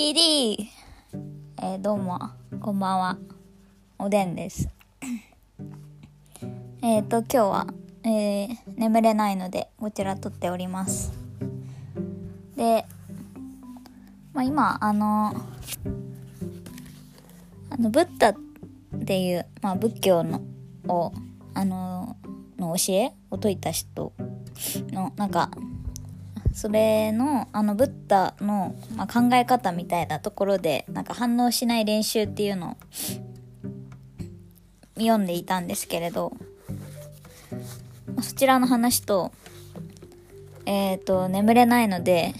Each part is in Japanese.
DD! えー、どうも、こんばんは。おでんです。えっと、今日は、えー、眠れないので、こちら撮っております。で、まあ、今、あの、あの、ブッダっていう、まあ、仏教の、を、あの、の教えを説いた人の、なんか、それのあのブッダの、まあ、考え方みたいなところでなんか反応しない練習っていうのを読んでいたんですけれど、そちらの話とえっ、ー、と眠れないので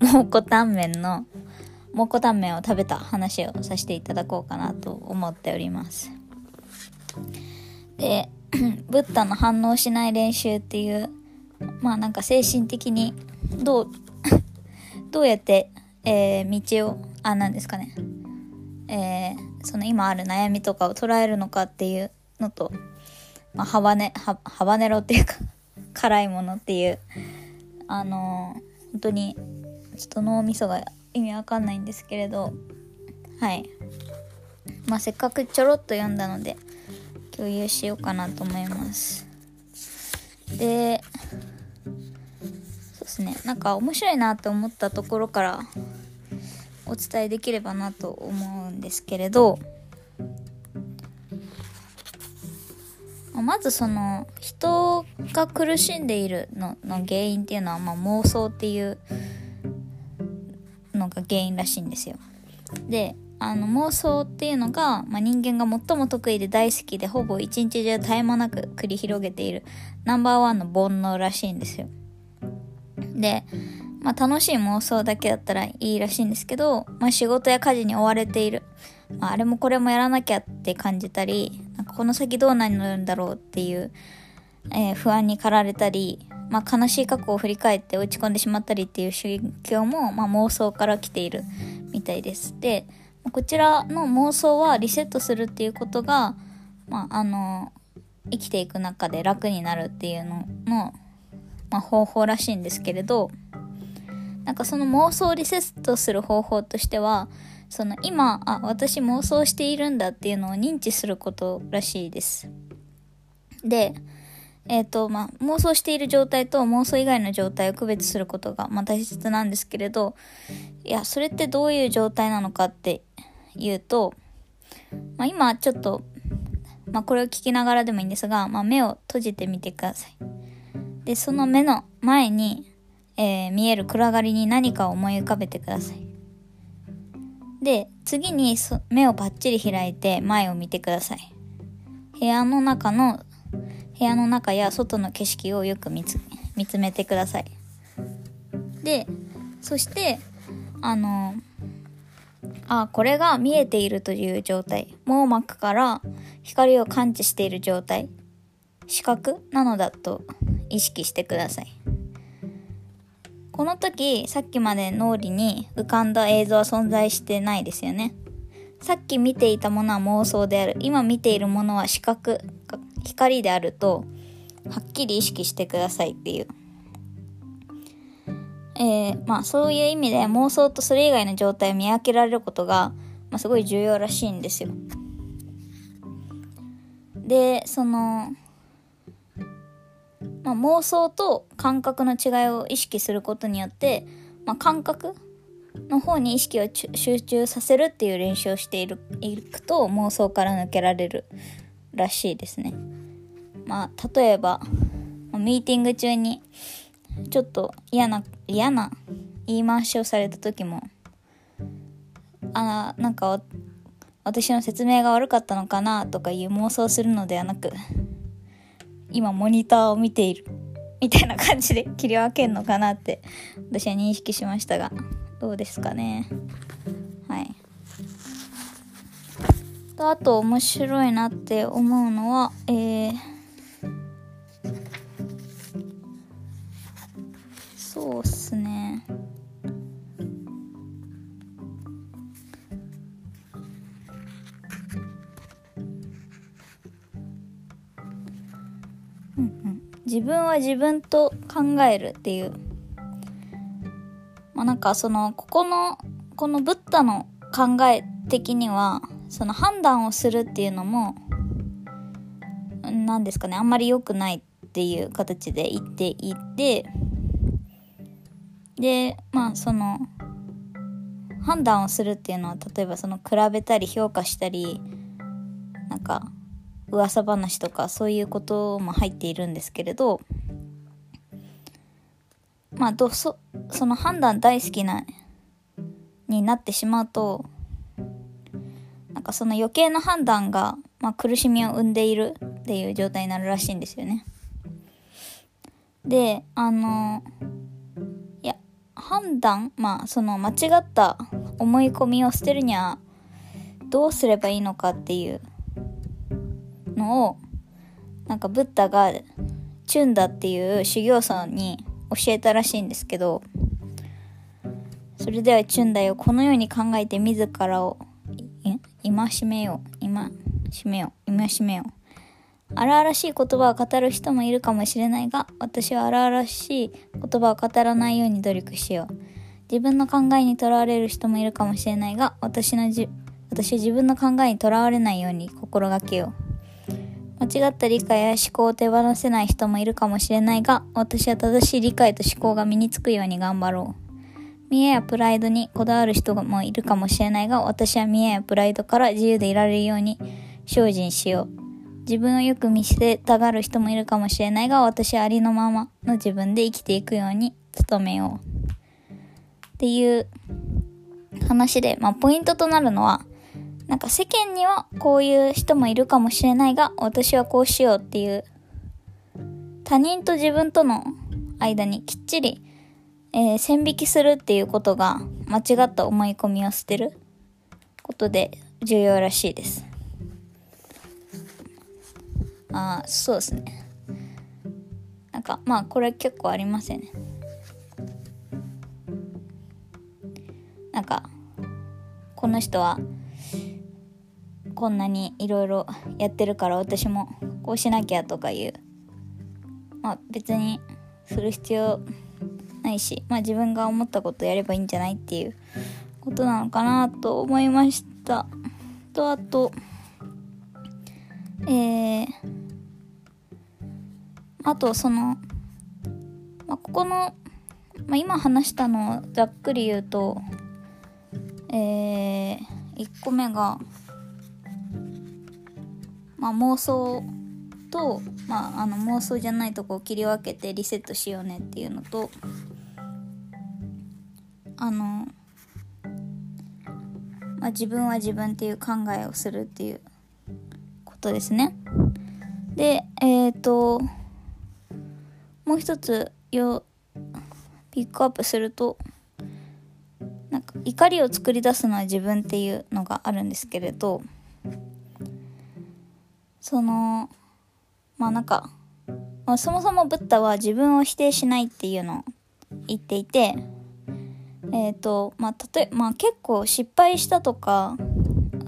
蒙古タンメンの蒙古タンメンを食べた話をさせていただこうかなと思っております。でブッダの反応しない練習っていうまあなんか精神的にどう、どうやって、えー、道を、あ、なんですかね、えー、その今ある悩みとかを捉えるのかっていうのと、まあ、ハバネ、ハハバネロっていうか 辛いものっていう、あのー、本当に、ちょっと脳みそが意味わかんないんですけれど、はい。まあ、せっかくちょろっと読んだので、共有しようかなと思います。で、ですねなんか面白いなと思ったところからお伝えできればなと思うんですけれどまずその人が苦しんでいるのの原因っていうのは、まあ、妄想っていうのが原因らしいんですよ。であの妄想っていうのが、まあ、人間が最も得意で大好きでほぼ一日中絶え間なく繰り広げているナンバーワンの煩悩らしいんですよ。で、まあ、楽しい妄想だけだったらいいらしいんですけど、まあ、仕事や家事に追われている、まあ、あれもこれもやらなきゃって感じたりなんかこの先どうなるんだろうっていう、えー、不安に駆られたり、まあ、悲しい過去を振り返って落ち込んでしまったりっていう心境も、まあ、妄想から来ているみたいです。でこちらの妄想はリセットするっていうことが、まあ、あの生きていく中で楽になるっていうののまあ、方法らしいんですけれどなんかその妄想をリセットする方法としてはその今あ私妄想しているんだっていうのを認知することらしいです。でえ、ー、とまあ妄想している状態と妄想以外の状態を区別することが、まあ、大切なんですけれどいやそれってどういう状態なのかっていうと、まあ、今ちょっと、まあ、これを聞きながらでもいいんですが、まあ、目を閉じてみてください。で、その目の前に、えー、見える暗がりに何かを思い浮かべてください。で、次に目をパッチリ開いて前を見てください。部屋の中の、部屋の中や外の景色をよく見つ見つめてください。で、そして、あの、あ、これが見えているという状態。網膜から光を感知している状態。視覚なのだと意識してください。この時、さっきまで脳裏に浮かんだ映像は存在してないですよね。さっき見ていたものは妄想である。今見ているものは視覚、光であると、はっきり意識してくださいっていう。えー、まあそういう意味で妄想とそれ以外の状態を見分けられることが、まあ、すごい重要らしいんですよ。で、その、まあ、妄想と感覚の違いを意識することによって、まあ、感覚の方に意識を集中させるっていう練習をしているいくと妄想から抜けられるらしいですね。まあ、例えば、ミーティング中にちょっと嫌な、嫌な言い回しをされた時も、あなんか私の説明が悪かったのかなとかいう妄想するのではなく、今モニターを見ている。みたいな感じで切り分けるのかなって私は認識しましたが。どうですかね。はい。とあと面白いなって思うのはえー、そうっすね。自分は自分と考えるっていう。まあなんかそのここのこのブッダの考え的にはその判断をするっていうのも何ですかねあんまり良くないっていう形で言っていて。でまあその判断をするっていうのは例えばその比べたり評価したりなんか噂話とかそういうことも入っているんですけれどまあどそその判断大好きなになってしまうとなんかその余計な判断が、まあ、苦しみを生んでいるっていう状態になるらしいんですよね。であのいや判断まあその間違った思い込みを捨てるにはどうすればいいのかっていうのをなんかブッダがチュンダっていう修行僧に教えたらしいんですけどそれではチュンダよこのように考えて自らを戒めよう今しめよう戒めよう。荒々しい言葉を語る人もいるかもしれないが私は荒々しい言葉を語らないように努力しよう。自分の考えにとらわれる人もいるかもしれないが私のじ私は自分の考えにとらわれないように心がけよう。間違った理解や思考を手放せない人もいるかもしれないが、私は正しい理解と思考が身につくように頑張ろう。見栄やプライドにこだわる人もいるかもしれないが、私は見栄やプライドから自由でいられるように精進しよう。自分をよく見せたがる人もいるかもしれないが、私はありのままの自分で生きていくように努めよう。っていう話で、まあポイントとなるのは、なんか世間にはこういう人もいるかもしれないが、私はこうしようっていう、他人と自分との間にきっちり、えー、線引きするっていうことが間違った思い込みを捨てることで重要らしいです。ああ、そうですね。なんか、まあこれ結構ありますよね。なんか、この人はこんなにいろいろやってるから私もこうしなきゃとかいう。まあ別にする必要ないしまあ自分が思ったことやればいいんじゃないっていうことなのかなと思いました。とあとえー、あとその、まあ、ここの、まあ、今話したのをざっくり言うとえー、1個目がまあ、妄想と、まあ、あの妄想じゃないとこを切り分けてリセットしようねっていうのとあの、まあ、自分は自分っていう考えをするっていうことですね。でえっ、ー、ともう一つよピックアップするとなんか怒りを作り出すのは自分っていうのがあるんですけれどそのまあなんか、まあ、そもそもブッダは自分を否定しないっていうのを言っていてえっ、ー、とまあ例えまあ結構失敗したとか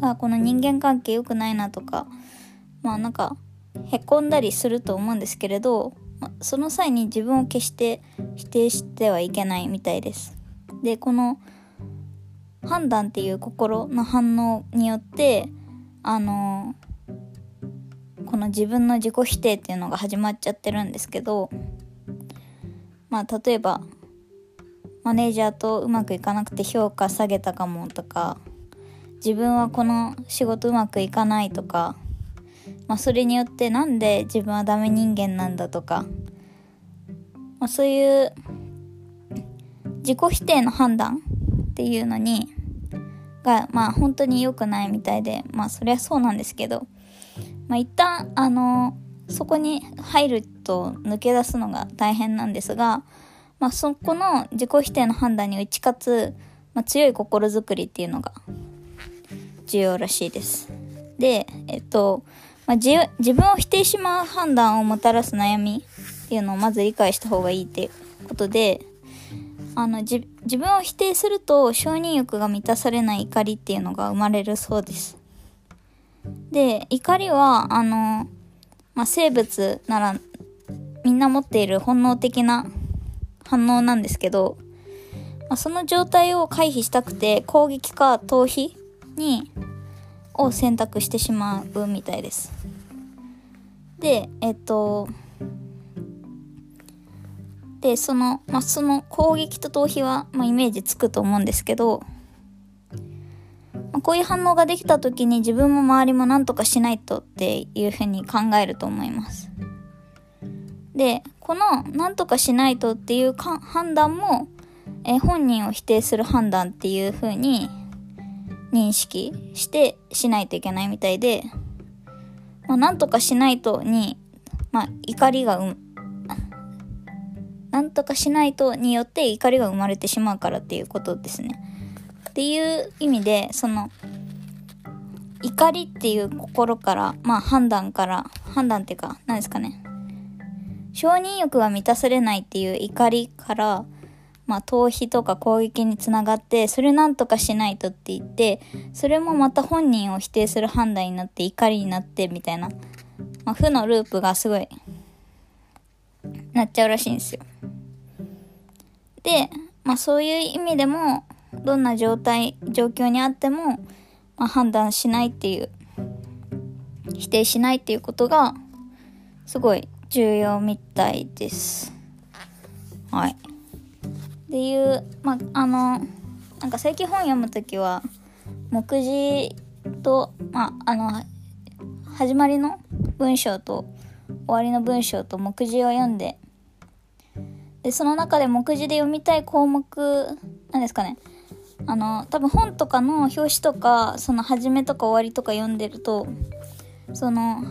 あこの人間関係良くないなとかまあなんかへこんだりすると思うんですけれど、まあ、その際に自分を決して否定してはいけないみたいです。でこの判断っていう心の反応によってあのこの自分の自己否定っていうのが始まっちゃってるんですけどまあ例えばマネージャーとうまくいかなくて評価下げたかもとか自分はこの仕事うまくいかないとか、まあ、それによってなんで自分はダメ人間なんだとか、まあ、そういう自己否定の判断っていうのにがまあ本当に良くないみたいでまあそりゃそうなんですけどまあ、一旦あのそこに入ると抜け出すのが大変なんですが、まあ、そこの自己否定の判断に打ち勝つ、まあ、強い心づくりっていうのが重要らしいです。で、えっと、まあ、自分を否定しまう判断をもたらす悩みっていうのをまず理解した方がいいっていうことで、あの、自分を否定すると承認欲が満たされない怒りっていうのが生まれるそうです。で、怒りは、あの、まあ、生物ならみんな持っている本能的な反応なんですけど、まあ、その状態を回避したくて攻撃か逃避にを選択してしまうみたいです。でえっとでその,、まあ、その攻撃と逃避は、まあ、イメージつくと思うんですけど、こういう反応ができた時に自分も周りも何とかしないとっていうふうに考えると思いますでこの何とかしないとっていう判断もえ本人を否定する判断っていう風に認識してしないといけないみたいで、まあ、なんとかしないとに、まあ、怒りがう、なんとかしないとによって怒りが生まれてしまうからっていうことですね。っていう意味で、その、怒りっていう心から、まあ判断から、判断っていうか、何ですかね。承認欲が満たされないっていう怒りから、まあ、逃避とか攻撃につながって、それなんとかしないとって言って、それもまた本人を否定する判断になって怒りになってみたいな、まあ、負のループがすごい、なっちゃうらしいんですよ。で、まあそういう意味でも、どんな状態、状況にあっても、まあ、判断しないっていう、否定しないっていうことが、すごい重要みたいです。はい。っていう、まあ、あの、なんか最近本読むときは、目次と、まあ、あの、始まりの文章と終わりの文章と目次を読んで、で、その中で目次で読みたい項目、なんですかね。あの、多分本とかの表紙とか、その始めとか終わりとか読んでると、その、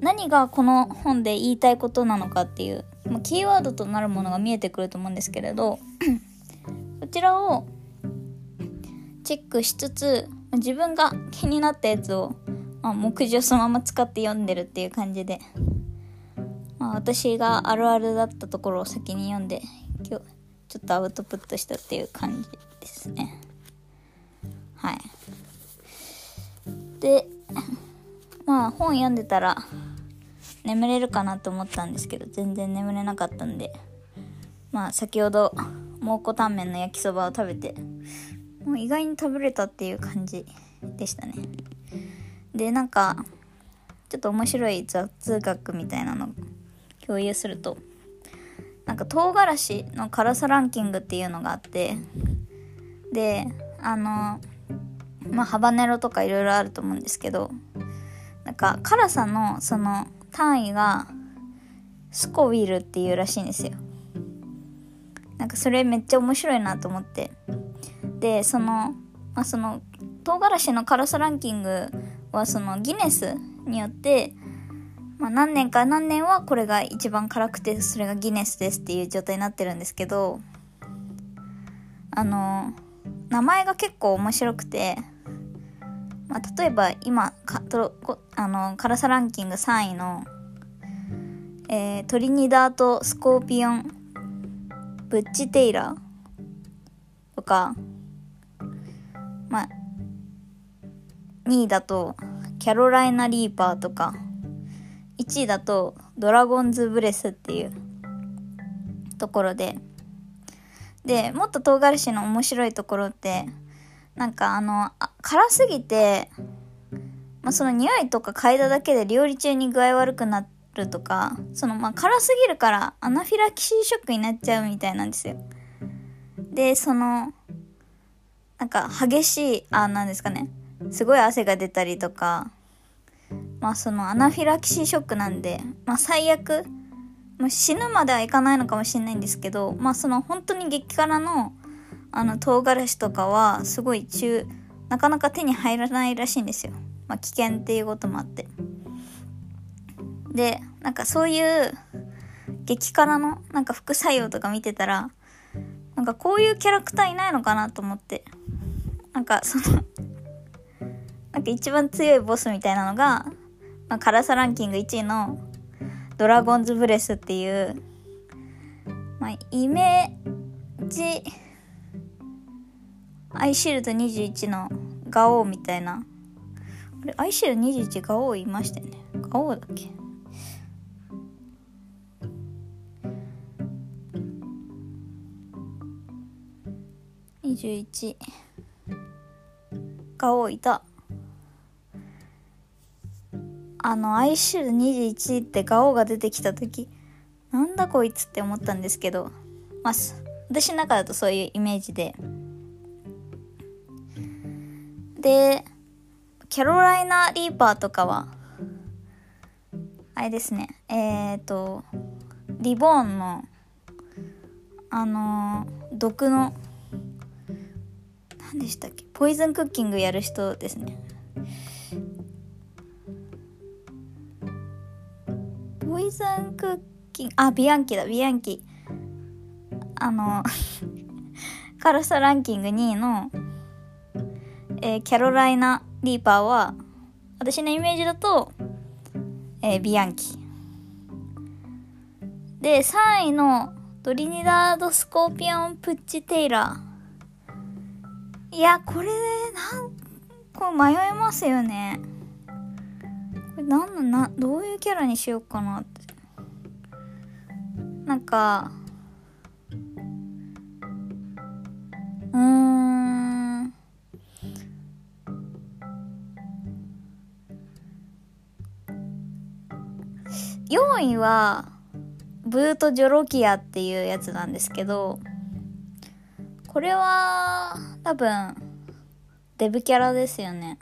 何がこの本で言いたいことなのかっていうまあ、キーワードとなるものが見えてくると思うんですけれど こちらをチェックしつつ自分が気になったやつを、まあ、目次をそのまま使って読んでるっていう感じで、まあ、私があるあるだったところを先に読んで今日ちょっとアウトプットしたっていう感じ。ですね。はい。でまあ本読んでたら眠れるかなと思ったんですけど全然眠れなかったんでまあ先ほど蒙古タンメンの焼きそばを食べてもう意外に食べれたっていう感じでしたね。でなんかちょっと面白い雑学みたいなの共有するとなんか唐辛子の辛さランキングっていうのがあってであのまあハバネロとかいろいろあると思うんですけどなんか辛さのその単位がスコウィルっていうらしいんですよ。なんかそれめっちゃ面白いなと思って。でそのまあその唐辛子の辛さランキングはそのギネスによって、まあ、何年か何年はこれが一番辛くてそれがギネスですっていう状態になってるんですけどあの名前が結構面白くてまあ、例えば今かとあの辛さランキング3位の、えー、トリニダート・スコーピオン・ブッチ・テイラーとか、まあ、2位だとキャロライナ・リーパーとか1位だとドラゴンズ・ブレスっていうところででもっと唐辛子の面白いところってなんかあの辛すぎて、まあ、その匂いとか嗅いだだけで料理中に具合悪くなるとかそのまあ辛すぎるからアナフィラキシーショックになっちゃうみたいなんですよ。でそのなんか激しいあなんですかね。すごい汗が出たりとかまあそのアナフィラキシーショックなんでまあ最悪もう死ぬまではいかないのかもしれないんですけどまあその本当に激辛のあの唐辛子とかはすごい中なかなか手に入らないらしいんですよ。まあ、危険っていうこともあって。でなんかそういう激辛のなんか副作用とか見てたらなんかこういうキャラクターいないのかなと思ってなんかそのなんか一番強いボスみたいなのが、まあ、辛さランキング1位のドラゴンズブレスっていう、まあ、イメージアイシールド21のガオーみたいな。あれ、アイシールド21ガオーいましたよね。ガオーだっけ？21が多いたあの、アイシール21ってガオが出てきた時なんだこいつって思ったんですけど、まあ、私の中だとそういうイメージで。で、キャロライナ・リーパーとかは、あれですね、えっ、ー、と、リボーンの、あのー、毒の、何でしたっけポイズンクッキングやる人ですね。イズンクッキング、あ、ビアンキだ、ビアンキ。あの、辛さランキング2位の、えー、キャロライナ・リーパーは、私のイメージだと、えー、ビアンキ。で、3位のトリニダード・スコーピオン・プッチ・テイラー。いや、これ、なん、こう迷いますよね。これなんの、な、どういうキャラにしようかなって。なんか、うーん。4位は、ブート・ジョロキアっていうやつなんですけど、これは、多分、デブキャラですよね。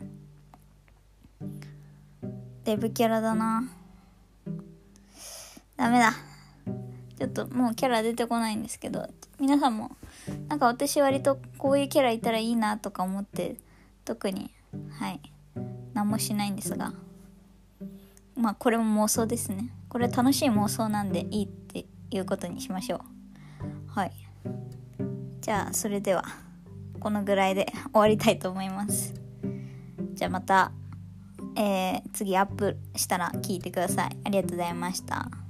デブキャラだな。ダメだ。ちょっともうキャラ出てこないんですけど、皆さんも、なんか私割とこういうキャラいたらいいなとか思って、特に、はい、何もしないんですが、まあこれも妄想ですね。これ楽しい妄想なんでいいっていうことにしましょう。はい。じゃあそれでは、このぐらいで終わりたいと思います。じゃあまたえー、次アップしたら聞いてください。ありがとうございました。